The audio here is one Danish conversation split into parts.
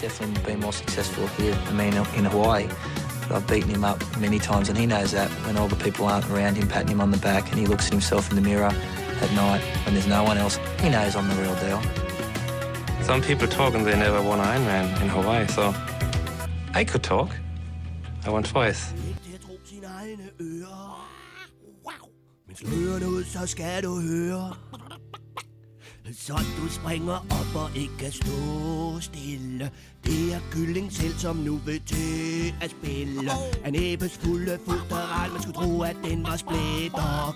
definitely been more successful here than me in, in Hawaii. But I've beaten him up many times, and he knows that when all the people aren't around him patting him on the back and he looks at himself in the mirror at night when there's no one else, he knows I'm the real deal. Some people talk and they never won Ironman in Hawaii, so I could talk. I won twice. Men slå ud, så du. Så springer op og ikke kan stå stille. Det er kylling selv, som nu vil til at spille. En æbes fulde futteral, man skulle tro, at den var splittergal.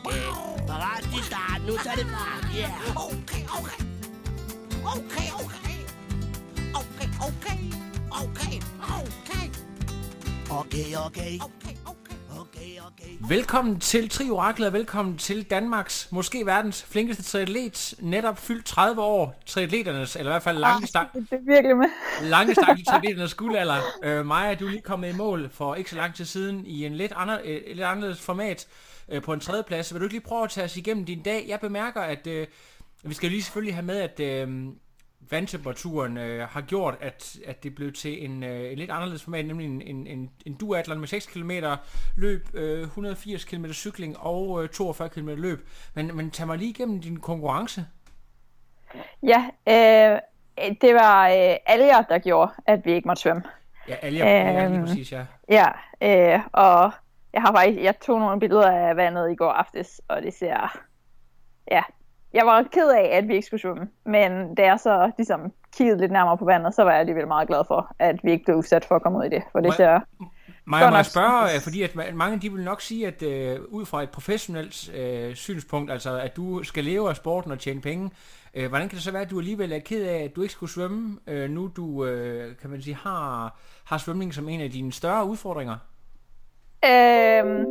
Parat til start, nu tager det fart, yeah. Okay, okay. Okay, okay. Okay, okay. Okay, okay. Okay, okay. Okay, okay. Velkommen til Trioraklet, og velkommen til Danmarks, måske verdens flinkeste triatlet, netop fyldt 30 år, triatleternes, eller i hvert fald lange stang, Det er virkelig med. lange stang i triatleternes guldalder. Øh, Maja, du er lige kommet i mål for ikke så lang tid siden i en lidt, andre, øh, lidt anderledes format øh, på en tredje plads. Vil du ikke lige prøve at tage os igennem din dag? Jeg bemærker, at øh, vi skal lige selvfølgelig have med, at øh, vandtemperaturen øh, har gjort, at, at det blev til en, øh, en lidt anderledes format, nemlig en, en, en, en duatlon med 6 km løb, øh, 180 km cykling og øh, 42 km løb. Men, men tag mig lige igennem din konkurrence. Ja, øh, det var øh, alger, der gjorde, at vi ikke måtte svømme. Ja, Alja, ja, lige Øhm, præcis, ja. Ja, øh, og jeg har faktisk, jeg tog nogle billeder af vandet i går aftes, og det ser, ja, jeg var ked af, at vi ikke skulle svømme, men da jeg så ligesom kiggede lidt nærmere på vandet, så var jeg alligevel meget glad for, at vi ikke blev udsat for at komme ud i det, for det Må- ser, må jeg nok. spørge, fordi at ma- mange de vil nok sige, at øh, ud fra et professionelt øh, synspunkt, altså at du skal leve af sporten og tjene penge, øh, hvordan kan det så være, at du alligevel er ked af, at du ikke skulle svømme, øh, nu du, øh, kan man sige, har, har svømning som en af dine større udfordringer? Øhm,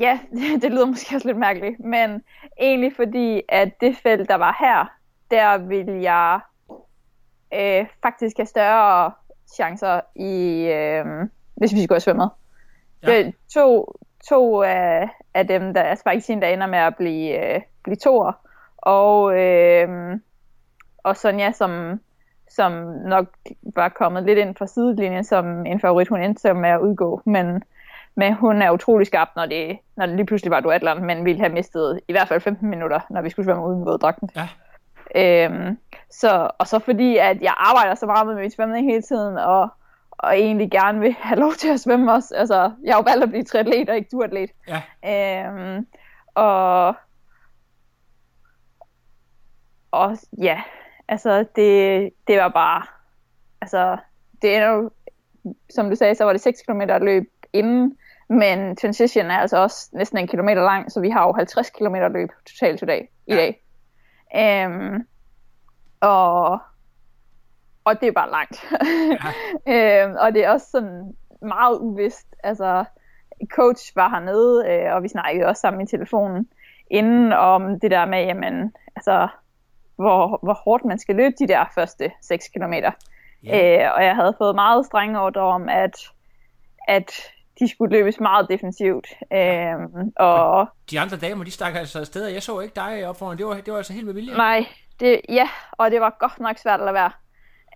ja, det lyder måske også lidt mærkeligt, men egentlig fordi, at det felt, der var her, der ville jeg øh, faktisk have større chancer i, øh, hvis vi skulle have svømmet. Ja. Ja. To, to af, af dem, der er faktisk en, der ender med at blive, øh, blive toer, og, øh, og Sonja, som, som nok var kommet lidt ind fra sidelinjen som en favorit, hun endte med at udgå, men men hun er utrolig skarp, når det, når det lige pludselig var duatlon, men ville have mistet i hvert fald 15 minutter, når vi skulle svømme uden våddragten. Ja. Øhm, så, og så fordi, at jeg arbejder så meget med min svømning hele tiden, og, og egentlig gerne vil have lov til at svømme også. Altså, jeg har jo valgt at blive triatlet og ikke duatlet. Ja, Øhm, og, og ja, altså det, det var bare, altså det er jo, som du sagde, så var det 6 km løb inden, men transition er altså også næsten en kilometer lang, så vi har jo 50 km løb totalt i dag. I Ja. dag. Øhm, og, og det er bare langt. øhm, og det er også sådan meget uvist. Altså, coach var hernede, øh, og vi snakkede også sammen i telefonen inden om det der med, jamen, altså, hvor, hvor hårdt man skal løbe de der første 6 kilometer. Ja. Øh, og jeg havde fået meget strenge ordre om, at, at de skulle løbes meget defensivt. Øh, og de andre damer, de stak altså afsted, og jeg så ikke dig op foran, det var, det var altså helt med vilje. nej, det, ja, og det var godt nok svært at lade være.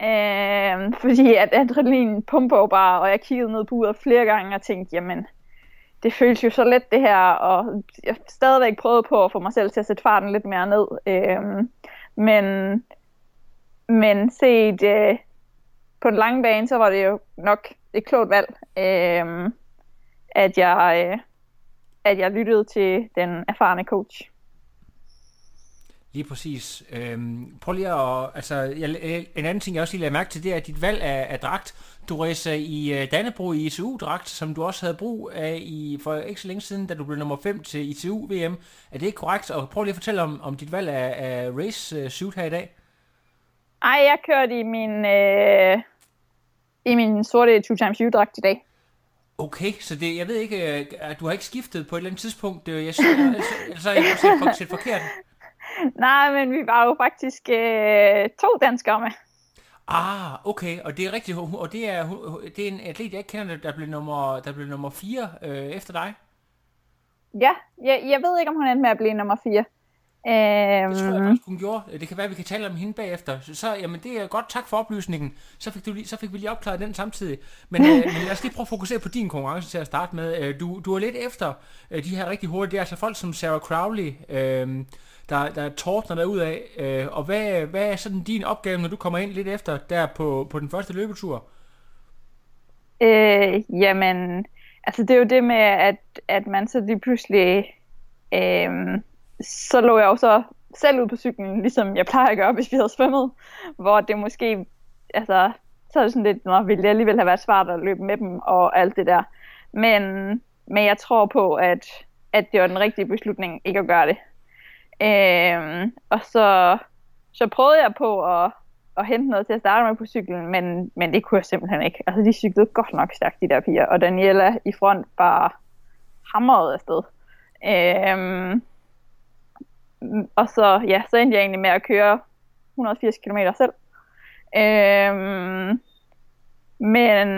Øh, fordi at adrenalin pumper jo bare, og jeg kiggede ned på uret flere gange og tænkte, jamen, det føles jo så let det her, og jeg stadigvæk prøvet på at få mig selv til at sætte farten lidt mere ned. Øh, men, men set øh, på den lange bane, så var det jo nok et klogt valg, øh, at, jeg, øh, at jeg lyttede til den erfarne coach. Lige præcis. Øhm, prøv lige at, altså, jeg, en anden ting, jeg også lige lagde mærke til, det er, at dit valg af, af dragt, du rejser i uh, Dannebro i ITU-dragt, som du også havde brug af i, for ikke så længe siden, da du blev nummer 5 til ITU-VM. Er det ikke korrekt? Og prøv lige at fortælle om, om dit valg af, af race-suit her i dag. Ej, jeg kørte i min, øh, i min sorte 2 times dragt i dag. Okay, så det, jeg ved ikke, øh, at du har ikke skiftet på et eller andet tidspunkt. Øh, Jeg synes, altså, altså, jeg har set forkert. Nej, men vi var jo faktisk øh, to danskere med. Ah, okay, og det er rigtigt, og det er, det er en atlet, jeg ikke kender, der blev nummer, der blev nummer 4 øh, efter dig. Ja, jeg, jeg ved ikke, om hun endte med at blive nummer 4. Det tror jeg Øhm, faktisk, hun gjorde. Det kan være, at vi kan tale om hende bagefter. Så, så jamen, det er godt. Tak for oplysningen. Så fik, du lige, så fik vi lige opklaret den samtidig. Men, øh, men lad os lige prøve at fokusere på din konkurrence til at starte med. Øh, Du, du er lidt efter øh, de her rigtig hurtige. Det er altså folk som Sarah Crowley, øh, der, der tordner derud af. Øh, og hvad, hvad er sådan din opgave, når du kommer ind lidt efter der på, på den første løbetur? Øh, jamen, altså det er jo det med, at, at man så lige pludselig, øh, så lå jeg jo så selv ud på cyklen, ligesom jeg plejer at gøre, hvis vi havde svømmet, hvor det måske, altså, så er det sådan lidt, nå, ville det alligevel have været svært at løbe med dem og alt det der. Men, men jeg tror på, at, at det var den rigtige beslutning ikke at gøre det. Øhm, og så, så prøvede jeg på at, at hente noget til at starte med på cyklen, men, men det kunne jeg simpelthen ikke. Altså, de cyklede godt nok stærkt, de der piger, og Daniela i front bare hamrede afsted. Øhm, og så, ja, så endte jeg egentlig med at køre 180 km selv. Øhm, men,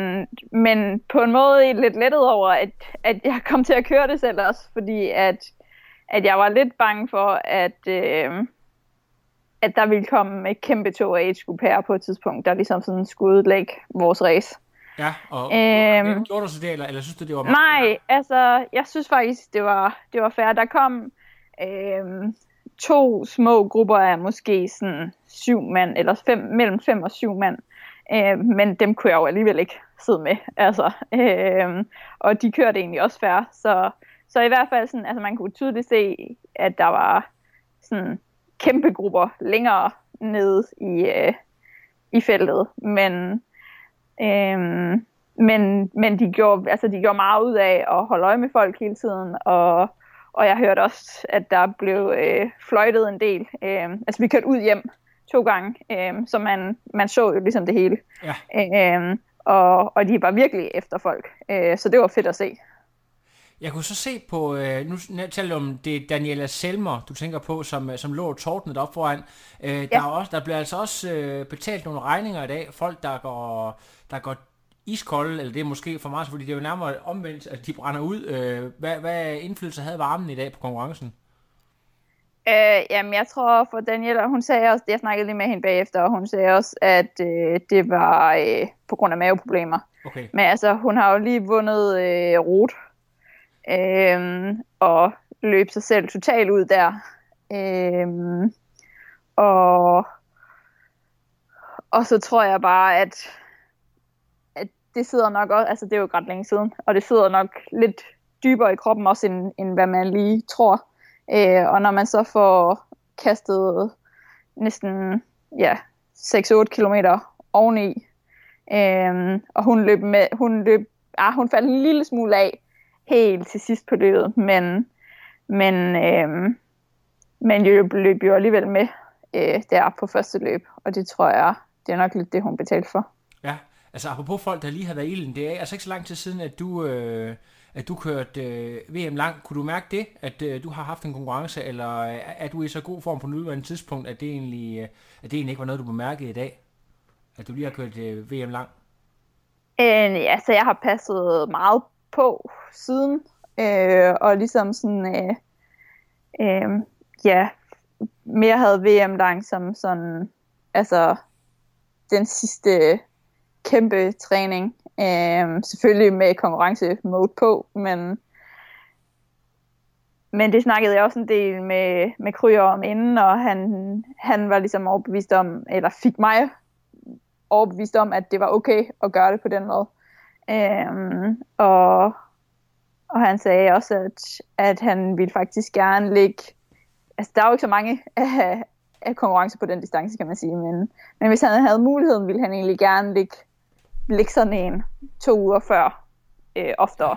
men på en måde lidt lettet over, at, at jeg kom til at køre det selv også, fordi at, at jeg var lidt bange for, at, øh, at der ville komme et kæmpe tog af her på et tidspunkt, der ligesom sådan skulle ødelægge vores race. Ja, og Øhm. gjorde du så det, eller, eller synes du, det var Nej, altså, jeg synes faktisk, det var, det var fair. Der kom øhm, to små grupper af måske sådan syv mand, eller fem, mellem fem og syv mand. Øh, men dem kunne jeg jo alligevel ikke sidde med. Altså, øh, og de kørte egentlig også færre. Så, så i hvert fald, sådan, altså man kunne tydeligt se, at der var sådan kæmpe grupper længere nede i, øh, i feltet. Men, øh, men, men de, gjorde, altså, de gjorde meget ud af at holde øje med folk hele tiden, og, og jeg hørte også, at der blev øh, fløjtet en del. Øh, altså vi kørte ud hjem to gange, øh, så man, man så jo ligesom det hele. Ja. Øh, og, og de var virkelig efter folk, øh, så det var fedt at se. Jeg kunne så se på, øh, nu taler om det Daniela Selmer, du tænker på, som, øh, som lå tordnet op foran. Øh, der, Ja. er også, der bliver altså også øh, betalt nogle regninger i dag. Folk, der går, der går iskolde, eller det er måske for meget, fordi det er jo nærmere omvendt, at de brænder ud. Øh, hvad, hvad indflydelse havde varmen i dag på konkurrencen? Øh, jamen, jeg tror for Daniela, hun sagde også, jeg snakkede lige med hende bagefter, og hun sagde også, at øh, det var øh, på grund af maveproblemer. Okay. Men altså, hun har jo lige vundet øh, rot, øh, og løb sig selv totalt ud der. Øh, og, og så tror jeg bare, at, at det sidder nok også, altså det er jo ret længe siden, og det sidder nok lidt dybere i kroppen også, end, end hvad man lige tror. Øh, og når man så får kastet næsten ja, 6-8 km oveni, øh, og hun løb med, hun løb, ah, hun faldt en lille smule af helt til sidst på løbet, men, men, øh, men løb, løb jo alligevel med øh, der på første løb, og det tror jeg, det er nok lidt det, hun betalte for. Ja, altså apropos folk, der lige har været i ilden, det er altså ikke så lang tid siden, at du, øh, at du kørte øh, VM lang. Kunne du mærke det, at øh, du har haft en konkurrence, eller øh, er du i så god form på nuværende tidspunkt, at det egentlig, øh, at det egentlig ikke var noget, du bemærkede i dag? At du lige har kørt øh, VM lang? Øh, ja, så jeg har passet meget på siden, øh, og ligesom sådan, øh, øh, ja, mere havde VM lang som sådan, altså den sidste kæmpe træning. Øh, selvfølgelig med konkurrencemode på, men men det snakkede jeg også en del med, med Kryer om inden, og han, han var ligesom overbevist om, eller fik mig overbevist om, at det var okay at gøre det på den måde. Øh, og, og han sagde også, at, at han ville faktisk gerne ligge... Altså, der er jo ikke så mange af, af konkurrencer på den distance, kan man sige, men, men hvis han havde muligheden, ville han egentlig gerne ligge, ligge sådan en to uger før, øh, oftere.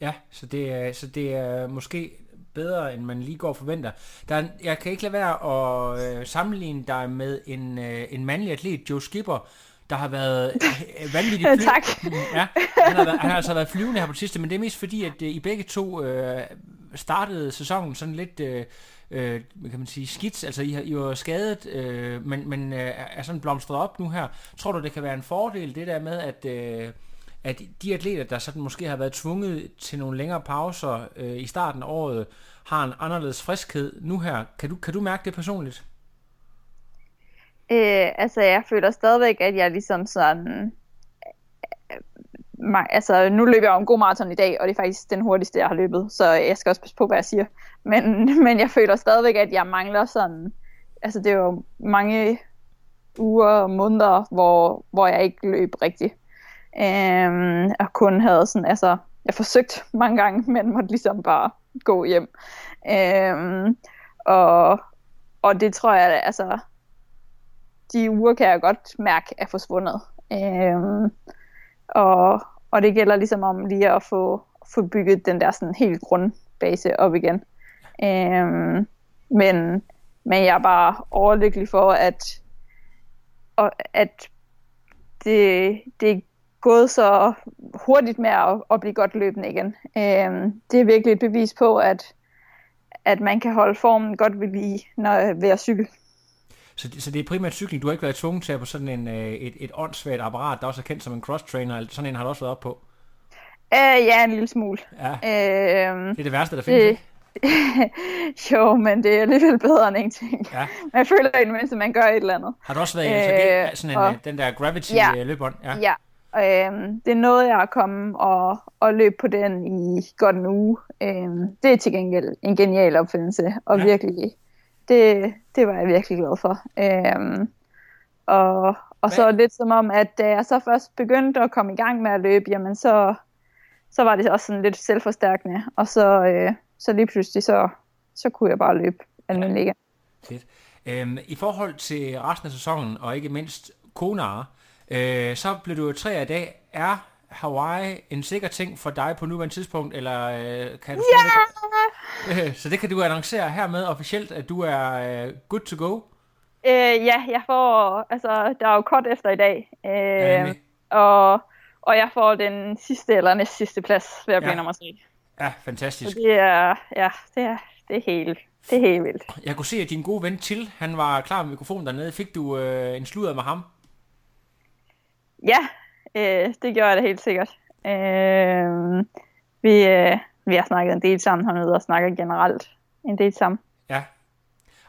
Ja, så det, er, så det er måske bedre, end man lige går og forventer. Der er, jeg kan ikke lade være at øh, sammenligne dig med en, øh, en mandlig atlet, Joe Skipper, der har været øh, vanvittigt fly- tak. Ja, han har, været, han har altså været flyvende her på det sidste, men det er mest fordi, at øh, I begge to øh, startede sæsonen sådan lidt, øh, øh, hvad kan man sige, skidt. Altså, I, har, I var skadet, øh, men, men øh, er sådan blomstret op nu her. Tror du, det kan være en fordel, det der med, at... Øh, at de atleter, der sådan måske har været tvunget til nogle længere pauser øh, i starten af året, har en anderledes friskhed nu her. Kan du, kan du mærke det personligt? Øh, altså, jeg føler stadigvæk, at jeg ligesom sådan... Altså, nu løber jeg om god maraton i dag, og det er faktisk den hurtigste, jeg har løbet, så jeg skal også passe på, hvad jeg siger. Men, men jeg føler stadigvæk, at jeg mangler sådan... Altså, det er jo mange uger og måneder, hvor, hvor jeg ikke løb rigtigt. Øhm, og kun havde sådan, altså, jeg forsøgt mange gange, men måtte ligesom bare gå hjem. Øhm, og, og det tror jeg, altså, de uger kan jeg godt mærke er forsvundet. Øhm, og, og det gælder ligesom om lige at få, få bygget den der sådan helt grundbase op igen. Øhm, men, men jeg er bare overlykkelig for, at, og, at det, det er gået så hurtigt med at, at blive godt løbende igen. Øhm, det er virkelig et bevis på, at, at man kan holde formen godt ved lige når, ved at cykle. Så, så det er primært cykling. Du har ikke været tvunget til at på sådan en, øh, et, et åndssvagt apparat, der også er kendt som en cross-trainer. Sådan en har du også været op på. Øh, ja, en lille smule. Ja. Øhm, Det er det værste, der findes, ikke? jo, men det er alligevel bedre end ingenting. Ja. Man føler i det mindste, at man gør et eller andet. Har du også været i Øh, øh, sådan en, og- og, den der gravity Ja. ja. Ja. Ja. Øhm, det er noget, jeg har kommet og, og løb på den i godt en uge. Øhm, det er til gengæld en genial opfindelse, og ja. virkelig, det, det var jeg virkelig glad for. Øhm, og, og så lidt som om, at da jeg så først begyndte at komme i gang med at løbe, jamen så, så var det også sådan lidt selvforstærkende, og så, øh, så lige pludselig, så, så kunne jeg bare løbe almindeligt igen. Fedt. Øhm, I forhold til resten af sæsonen, og ikke mindst Konar, øh, så blev du jo tre af dag. Er Hawaii en sikker ting for dig på nuværende tidspunkt, eller øh, kan du stadigvæk... Øh, så det kan du annoncere hermed officielt, at du er øh, good to go. Øh, ja, jeg får, altså, der er jo kort efter i dag, Ja, øh, og, og jeg får den sidste eller næst sidste plads ved at blive Ja. nummer 3. Ja, Så fantastisk. det er, ja, det er, det er helt, det er helt vildt. Jeg kunne se, at din gode ven Til, han var klar med mikrofonen dernede. Fik du øh, en sludder med ham? Ja, øh, det gjorde jeg da helt sikkert. Øh, vi, øh, vi har snakket en del sammen hernede, og snakker generelt en del sammen. Ja.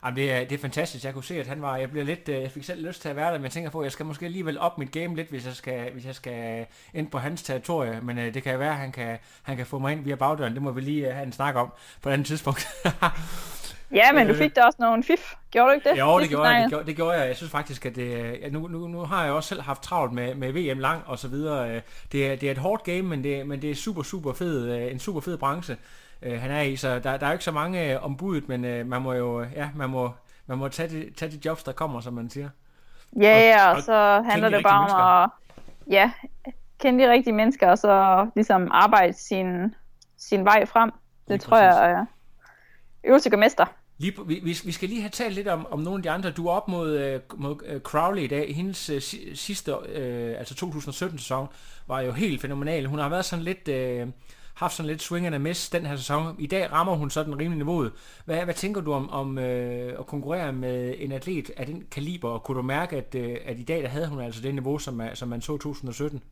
Jamen, det, er, det er fantastisk. Jeg kunne se, at han var... Jeg blev lidt... Øh, jeg fik selv lyst til at være der, men jeg tænker på, at jeg skal måske alligevel op mit game lidt, hvis jeg skal, hvis jeg skal ind på hans territorie. Men øh, det kan være, at han kan, han kan få mig ind via bagdøren. Det må vi lige øh, have en snak om på et andet tidspunkt. Ja, men du Øh. fik da også nogle fif. Gjorde du ikke det? jo, det Sidste gjorde, jeg, det, gjorde, det gjorde jeg. Jeg synes faktisk, at det, øh, nu, nu, nu har jeg også selv haft travlt med, med VM lang og så videre. Øh, Det er, det er et hårdt game, men det, men det er super, super fed, en super fed branche, han er i. Så der, der er jo ikke så mange ombuddet, men man må jo, ja, man må, man må tage, de, tage de jobs, der kommer, som man siger. Ja, ja, og og så handler de det bare om at ja, kende de rigtige mennesker, og så ligesom arbejde sin, sin vej frem. Det Lige tror præcis. jeg er øvelse gør mester. Lige, vi, vi, skal lige have talt lidt om, om nogle af de andre. Du er op mod, øh, mod øh, Crowley i dag. Hendes øh, sidste, øh, altså 2017-sæson, var jo helt fænomenal. Hun har været sådan lidt... Øh, haft sådan lidt swing and a miss den her sæson. I dag rammer hun sådan rimelig niveauet. Hvad, hvad tænker du om, om øh, at konkurrere med en atlet af den kaliber? Og kunne du mærke, at, øh, at i dag der havde hun altså det niveau, som, er, som man så 2017?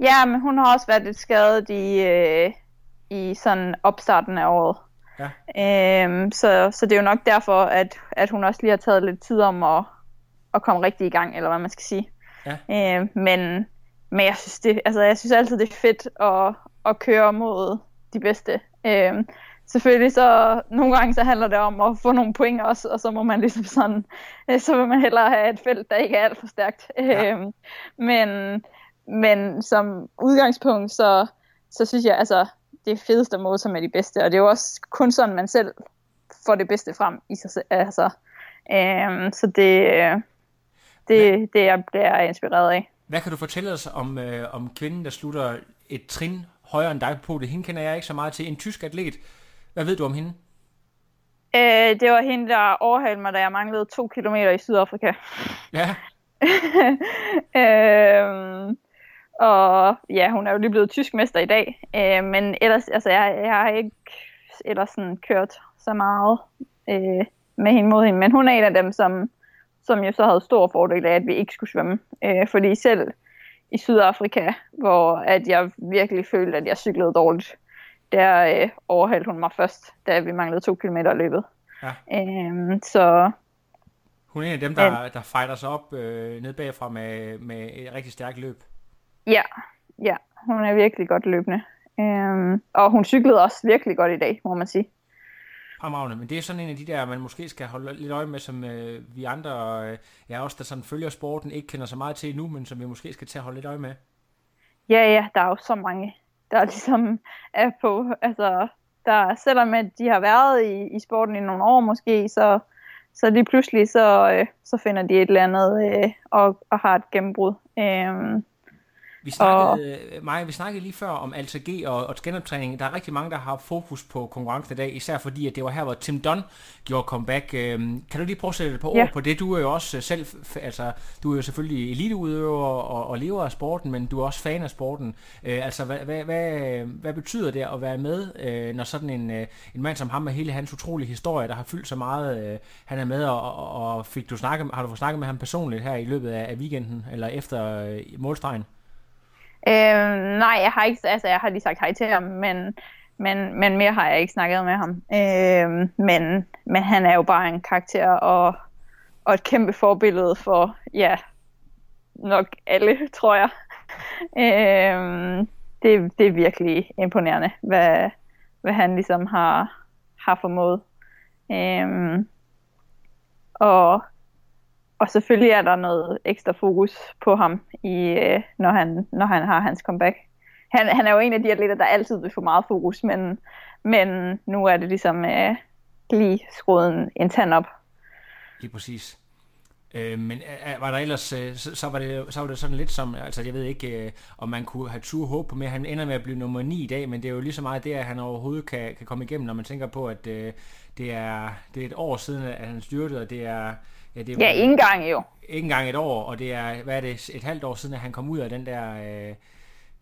Ja, men hun har også været lidt skadet i, øh, i sådan opstarten af året. Ja. Øhm, så, så det er jo nok derfor, at, at hun også lige har taget lidt tid om at, at komme rigtig i gang, eller hvad man skal sige. Ja. Øhm, men, men jeg synes, det, altså, jeg synes altid, det er fedt at, at køre mod de bedste. Øhm, selvfølgelig så nogle gange så handler det om at få nogle point også, og så må man ligesom sådan, øh, så vil man hellere have et felt, der ikke er alt for stærkt. Ja. Øhm, men, men som udgangspunkt, så, så synes jeg, altså, det er fedeste måde, som er de bedste, og det er jo også kun sådan, man selv får det bedste frem i sig selv. Altså, øhm, så det, øh, det, det jeg bliver inspireret af. Hvad kan du fortælle os om, øh, om kvinden, der slutter et trin højere end dig på det? Hende kender jeg ikke så meget til. En tysk atlet. Hvad ved du om hende? Øh, det var hende, der overhalede mig, da jeg manglede to kilometer i Sydafrika. Ja, øhm, og ja, hun er jo lige blevet tysk mester i dag. Øh, men ellers, altså jeg, jeg har ikke ellers sådan kørt så meget øh, med hende mod hende. Men hun er en af dem, som, som jo så havde stor fordel af, at vi ikke skulle svømme. Øh, fordi selv i Sydafrika, hvor at jeg virkelig følte, at jeg cyklede dårligt. Der øh, overhalte hun mig først, da vi manglede to kilometer i løbet. Ja. Øhm, så Hun er en af dem, der, der fighter sig op øh, ned bagfra med, med et rigtig stærkt løb. Ja, ja, hun er virkelig godt løbende. Øhm, og hun cyklede også virkelig godt i dag, må man sige. Fremragende, men det er sådan en af de der, man måske skal holde lidt øje med, som øh, vi andre, øh, ja også der sådan følger sporten, ikke kender så meget til endnu, men som vi måske skal til at holde lidt øje med. Ja, ja, der er jo så mange, der ligesom er på. Altså, der, selvom at de har været i, i sporten i nogle år måske, så, så lige pludselig så, øh, så finder de et eller andet øh, og, og har et gennembrud. Øhm, Vi snakkede, og... Maja, vi snakkede lige før om Alta G og, og genoptræning. Der er rigtig mange, der har fokus på konkurrence i dag, især fordi, at det var her, hvor Tim Dunn gjorde comeback. Øhm, kan du lige prøve at sætte et par ord Ja. på det? Du er jo også selv, f- altså, du er jo selvfølgelig eliteudøver og, og lever af sporten, men du er også fan af sporten. Øh, altså, hvad, hvad, hvad, hvad betyder det at være med, øh, når sådan en, øh, en mand som ham med hele hans utrolige historie, der har fyldt så meget, øh, han er med, og, og, fik du snakket, har du fået snakket med ham personligt her i løbet af, af weekenden, eller efter øh, målstregen? Øh, nej, jeg har ikke, altså jeg har lige sagt hej til ham, men, men, men mere har jeg ikke snakket med ham. Øh, men, men han er jo bare en karakter og, og et kæmpe forbillede for, ja, nok alle, tror jeg. øh, det, det er virkelig imponerende, hvad, hvad han ligesom har, har formået. Øh, og og selvfølgelig er der noget ekstra fokus på ham, i, øh, når, han, når han har hans comeback. Han, han er jo en af de atleter, der altid vil få meget fokus, men, men nu er det ligesom øh, lige skruet en, tand op. Lige præcis. Øh, men øh, øh, var der ellers, øh, så, så, var det, så var det sådan lidt som, altså jeg ved ikke, øh, om man kunne have tur håb på mere. Han ender med at blive nummer 9 i dag, men det er jo lige så meget det, at han overhovedet kan, kan komme igennem, når man tænker på, at øh, det, er, det er et år siden, at han styrtede, og det er... Ja, det er Ja, ikke engang jo. ikke engang et år, og det er, hvad er det, et halvt år siden, at han kom ud af den der øh,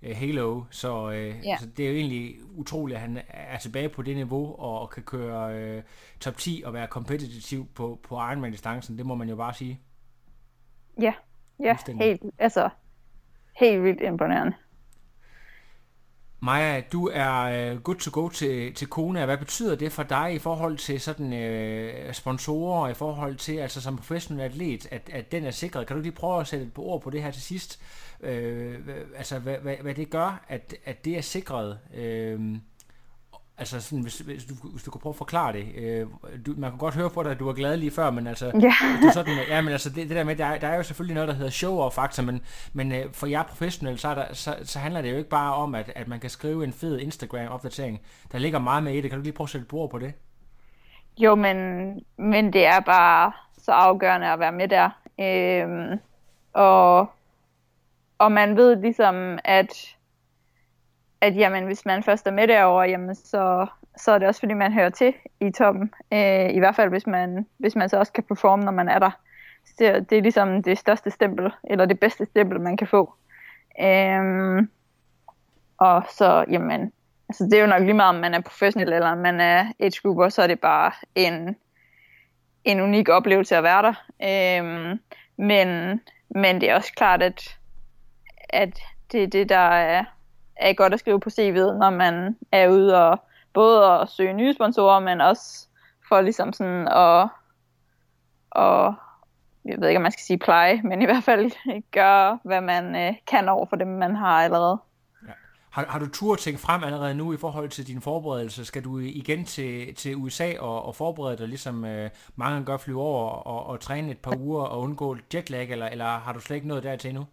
øh, Halo, så, øh, Ja. så det er jo egentlig utroligt, at han er tilbage på det niveau, og, og kan køre øh, top 10 og være kompetitiv på, på Ironman-distancen, det må man jo bare sige. Ja, ja helt, altså, helt vildt imponerende. Maja, du er øh, good to go til, til Kona. Hvad betyder det for dig i forhold til sådan øh, sponsorer, i forhold til altså som professionel atlet, at, at den er sikret? Kan du lige prøve at sætte et par ord på det her til sidst? Øh, altså, hvad, hvad, hvad det gør, at, at det er sikret? Øh, altså, sådan, hvis, hvis, du, hvis du kunne prøve at forklare det. Øh, du, man kan godt høre på dig, at du var glad lige før, men altså, Ja. du er sådan, ja, men altså det, det der med, der er, der er jo selvfølgelig noget, der hedder show-off-faktor, men, men øh, for jer professionelle, så, er der, så, så handler det jo ikke bare om, at, at man kan skrive en fed Instagram-opdatering. Der ligger meget med i det. Kan du lige prøve at sætte et ord på det? Jo, men, men det er bare så afgørende at være med der. Øhm, og, og man ved ligesom, at, at jamen, hvis man først er med derovre, jamen, så, så er det også fordi, man hører til i toppen. Øh, I hvert fald, hvis man, hvis man så også kan performe, når man er der. Så Det, det er ligesom det største stempel, eller det bedste stempel, man kan få. Øh, og så, jamen, altså det er jo nok lige meget, om man er professionel eller om man er age grouper, så er det bare en, en unik oplevelse at være der. Øhm, men, men det er også klart, at, at det er det, der er, er godt at skrive på CV'et, når man er ude og både at søge nye sponsorer, men også for ligesom sådan at, og jeg ved ikke, om man skal sige pleje, men i hvert fald gøre, hvad man øh, kan over for dem, man har allerede. Har, har du tur tænkt frem allerede nu i forhold til din forberedelse? Skal du igen til, til USA og, og forberede dig, ligesom øh, mange gør, flyve over og, og træne et par uger og undgå jetlag, eller, eller har du slet ikke nået dertil endnu?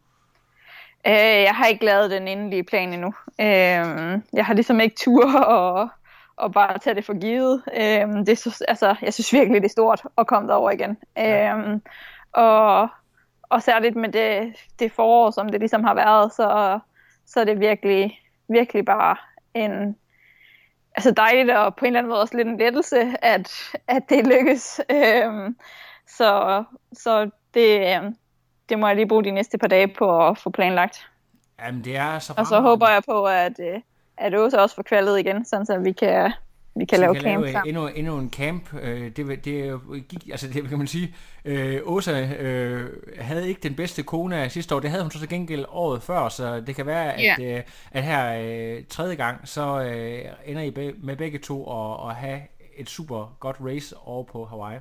Øh, jeg har ikke lavet den endelige plan endnu. Øh, jeg har ligesom ikke tur og, og bare tage det for givet. Øh, det er så, altså, jeg synes virkelig, det er stort at komme derover igen. Øh, og, og særligt med det, det forår, som det ligesom har været, så, så er det virkelig, virkelig bare en altså dejligt og på en eller anden måde også lidt en lettelse, at, at det lykkes. Øh, så, så det, øh, det må jeg lige bruge de næste par dage på at få planlagt. Jamen, det er så Og så håber jeg på, at, øh, at Åse også får kvalet igen, sådan så vi kan, vi kan Så lave vi camp lave sammen. endnu, endnu en camp. Øh, det, det er jo- gik, altså det kan man sige, øh, Åsa øh, havde ikke den bedste kone sidste år. Det havde hun så til gengæld året før, så det kan være, at, Ja. øh, at her øh, tredje gang, så øh, ender I be, med begge to at, at have et super godt race over på Hawaii.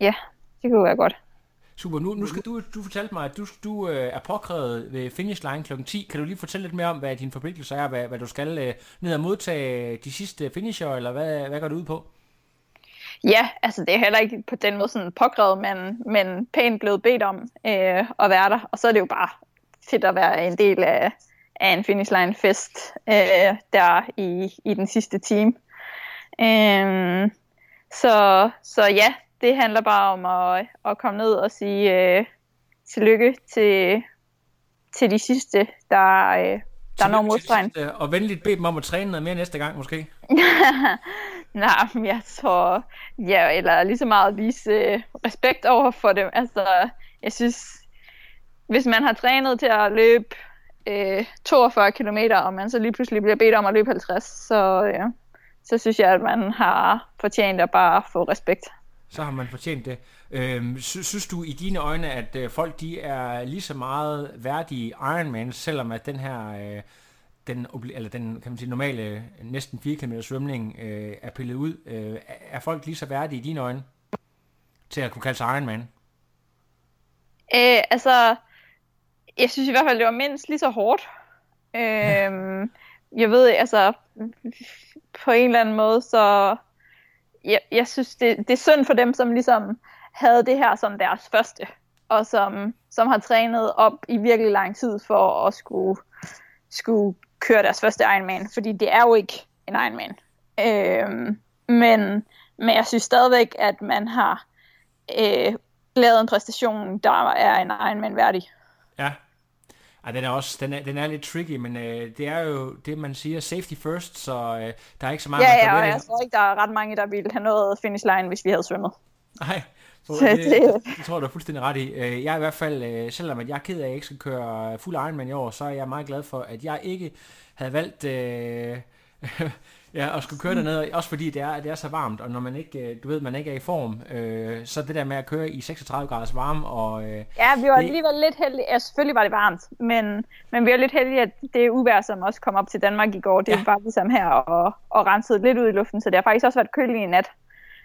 Ja, det kunne være godt. Super, nu, nu skal du, du fortalte mig, at du, du øh, er påkrævet ved finish line kl. 10. Kan du lige fortælle lidt mere om, hvad dine forpligtelser er, hvad, hvad du skal øh, ned og modtage de sidste finisher, eller hvad, hvad går du ud på? Ja, altså det er heller ikke på den måde sådan påkrævet, men, men pænt blevet bedt om øh, at være der. Og så er det jo bare fedt at være en del af, af en finish line fest øh, der i, i den sidste time. Øh, så, så ja, det handler bare om at, at komme ned og sige øh, tillykke til, til de sidste, der, øh, der når Tillykke til modstregen. de Og venligt bed dem om at træne noget mere næste gang, måske. Nej, men jeg tror, ja, eller lige så meget vise øh, respekt over for dem. Altså, jeg synes, hvis man har trænet til at løbe øh, 42 km, og man så lige pludselig bliver bedt om at løbe 50, så, øh, så synes jeg, at man har fortjent at bare få respekt. Så har man fortjent det. Øhm, sy- synes du i dine øjne, at øh, folk de er lige så meget værdige Ironman, selvom at den her, øh, den, eller den kan man sige, normale næsten 4 km svømning øh, er pillet ud? Øh, er- folk lige så værdige i dine øjne til at kunne kalde sig Ironman? Øh, altså, jeg synes i hvert fald, det var mindst lige så hårdt. Øh, jeg ved, altså, på en eller anden måde, så jeg, jeg synes, det, det er synd for dem, som ligesom havde det her som deres første, og som, som har trænet op i virkelig lang tid for at skulle, skulle køre deres første Ironman, fordi det er jo ikke en Ironman. Øhm, men, men jeg synes stadigvæk, at man har øh, lavet en præstation, der er en Ironman værdig. Ja. Ej, den er også, den er, den er lidt tricky, men øh, det er jo det, man siger, safety first, så øh, der er ikke så meget, Ja, man ja, og jeg tror ikke, der er ret mange, der ville have nået finish line, hvis vi havde svømmet. Nej, Så det, det- det, tror jeg, du er fuldstændig ret i. Øh, Jeg er i hvert fald, øh, selvom at jeg er ked af, at jeg ikke skal køre fuld Ironman i år, så er jeg meget glad for, at jeg ikke havde valgt øh, ja, at skulle køre dernede, også fordi det er, det er så varmt, og når man ikke, øh, du ved, man ikke er i form, øh, så det der med at køre i 36 graders varme, og øh, Ja, vi var Det- alligevel lidt heldige. Ja, selvfølgelig var det varmt, men, men vi var lidt heldige, at det uvær, som også kom op til Danmark i går, det Ja. var ligesom her og, og rensede lidt ud i luften, så det har faktisk også været køligt i nat.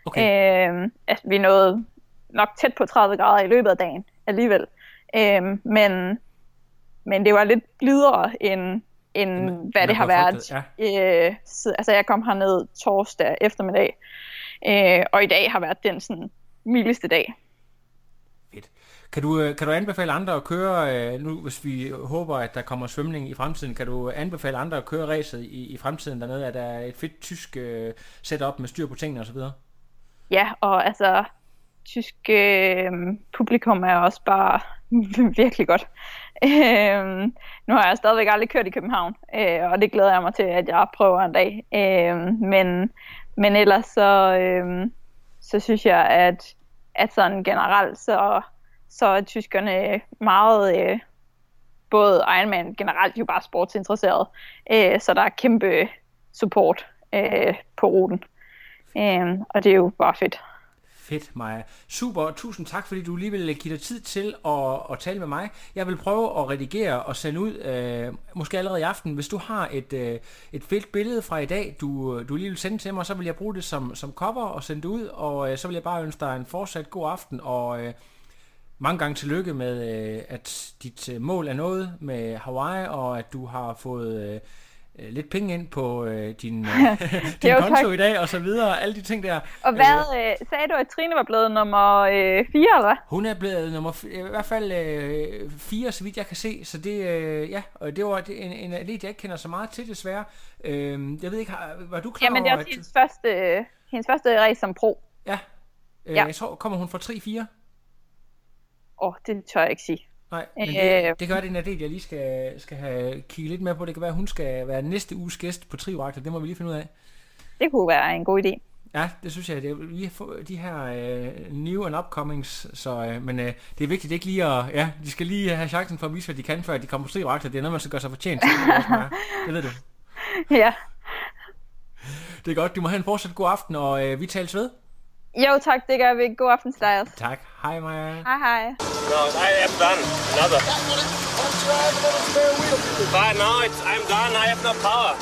okay, Øhm, at vi nåede nok tæt på 30 grader i løbet af dagen alligevel. Øhm, men, men det var lidt blidere end, end man- hvad det har været. frygtet, Øh, altså jeg kom herned torsdag eftermiddag, øh, og i dag har været den sådan mildeste dag. fedt. Kan du, øh, kan du anbefale andre at køre, øh, nu hvis vi håber, at der kommer svømning i fremtiden, kan du anbefale andre at køre racet i, i fremtiden dernede? Er der et fedt tysk øh, setup med styr på tingene osv.? Ja, og altså, tysk øh, publikum er også bare virkelig godt. Øh, nu har jeg stadigvæk aldrig kørt i København, øh, og det glæder jeg mig til, at jeg prøver en dag. Øh, men, men ellers så, øh, så synes jeg, at, at sådan generelt, så, så er tyskerne meget, øh, både Ironman generelt jo bare sportsinteresseret, øh, så der er kæmpe support øh, på ruten. Øh, og det er jo bare fedt. Fedt, Maja. Super, tusind tak, fordi du lige ville give dig tid til at, at tale med mig. Jeg vil prøve at redigere og sende ud, øh, måske allerede i aften. Hvis du har et, øh, et fedt billede fra i dag, du, øh, du lige vil sende til mig, så vil jeg bruge det som, som cover og sende det ud, og øh, så vil jeg bare ønske dig en fortsat god aften, og øh, mange gange tillykke med, øh, at dit øh, mål er nået med Hawaii, og at du har fået... Øh, øh, lidt penge ind på øh, din, øh, din Jo, konto tak. i dag og så videre, alle de ting der. Og hvad øh, sagde du, at Trine var blevet nummer øh, 4, eller hvad? Hun er blevet nummer, f- i hvert fald øh, fire, så vidt jeg kan se. Så det, øh, ja, og det var en, en atlet, jeg ikke kender så meget til, desværre. Øh, jeg ved ikke, har, var du klar Jamen, det er over, også hendes første, øh, hendes første race som pro. Ja, øh, Ja. jeg tror, kommer hun fra 3-4? Åh, oh, det tør jeg ikke sige. Nej, men det, Øh. det kan være, det er en atlet, jeg lige skal, skal have kigget lidt mere på. Det kan være, at hun skal være næste uges gæst på Trivagter. Det må vi lige finde ud af. Det kunne være en god idé. Ja, det synes jeg. Det er lige få de her øh, new and upcomings, så, øh, men øh, det er vigtigt ikke lige at, ja, de skal lige have chancen for at vise, hvad de kan, før de kommer på strivagter. Det er noget, man skal gøre sig fortjent til. Det, det ved du. ja. Det er godt. Du må have en fortsat god aften, og øh, vi tales ved. Jo tak, det gør vi. God aften til dig også. Tak. Hej, Maja. Hej hej. No, I am done. Another. But no, it's, I'm done. I have no power.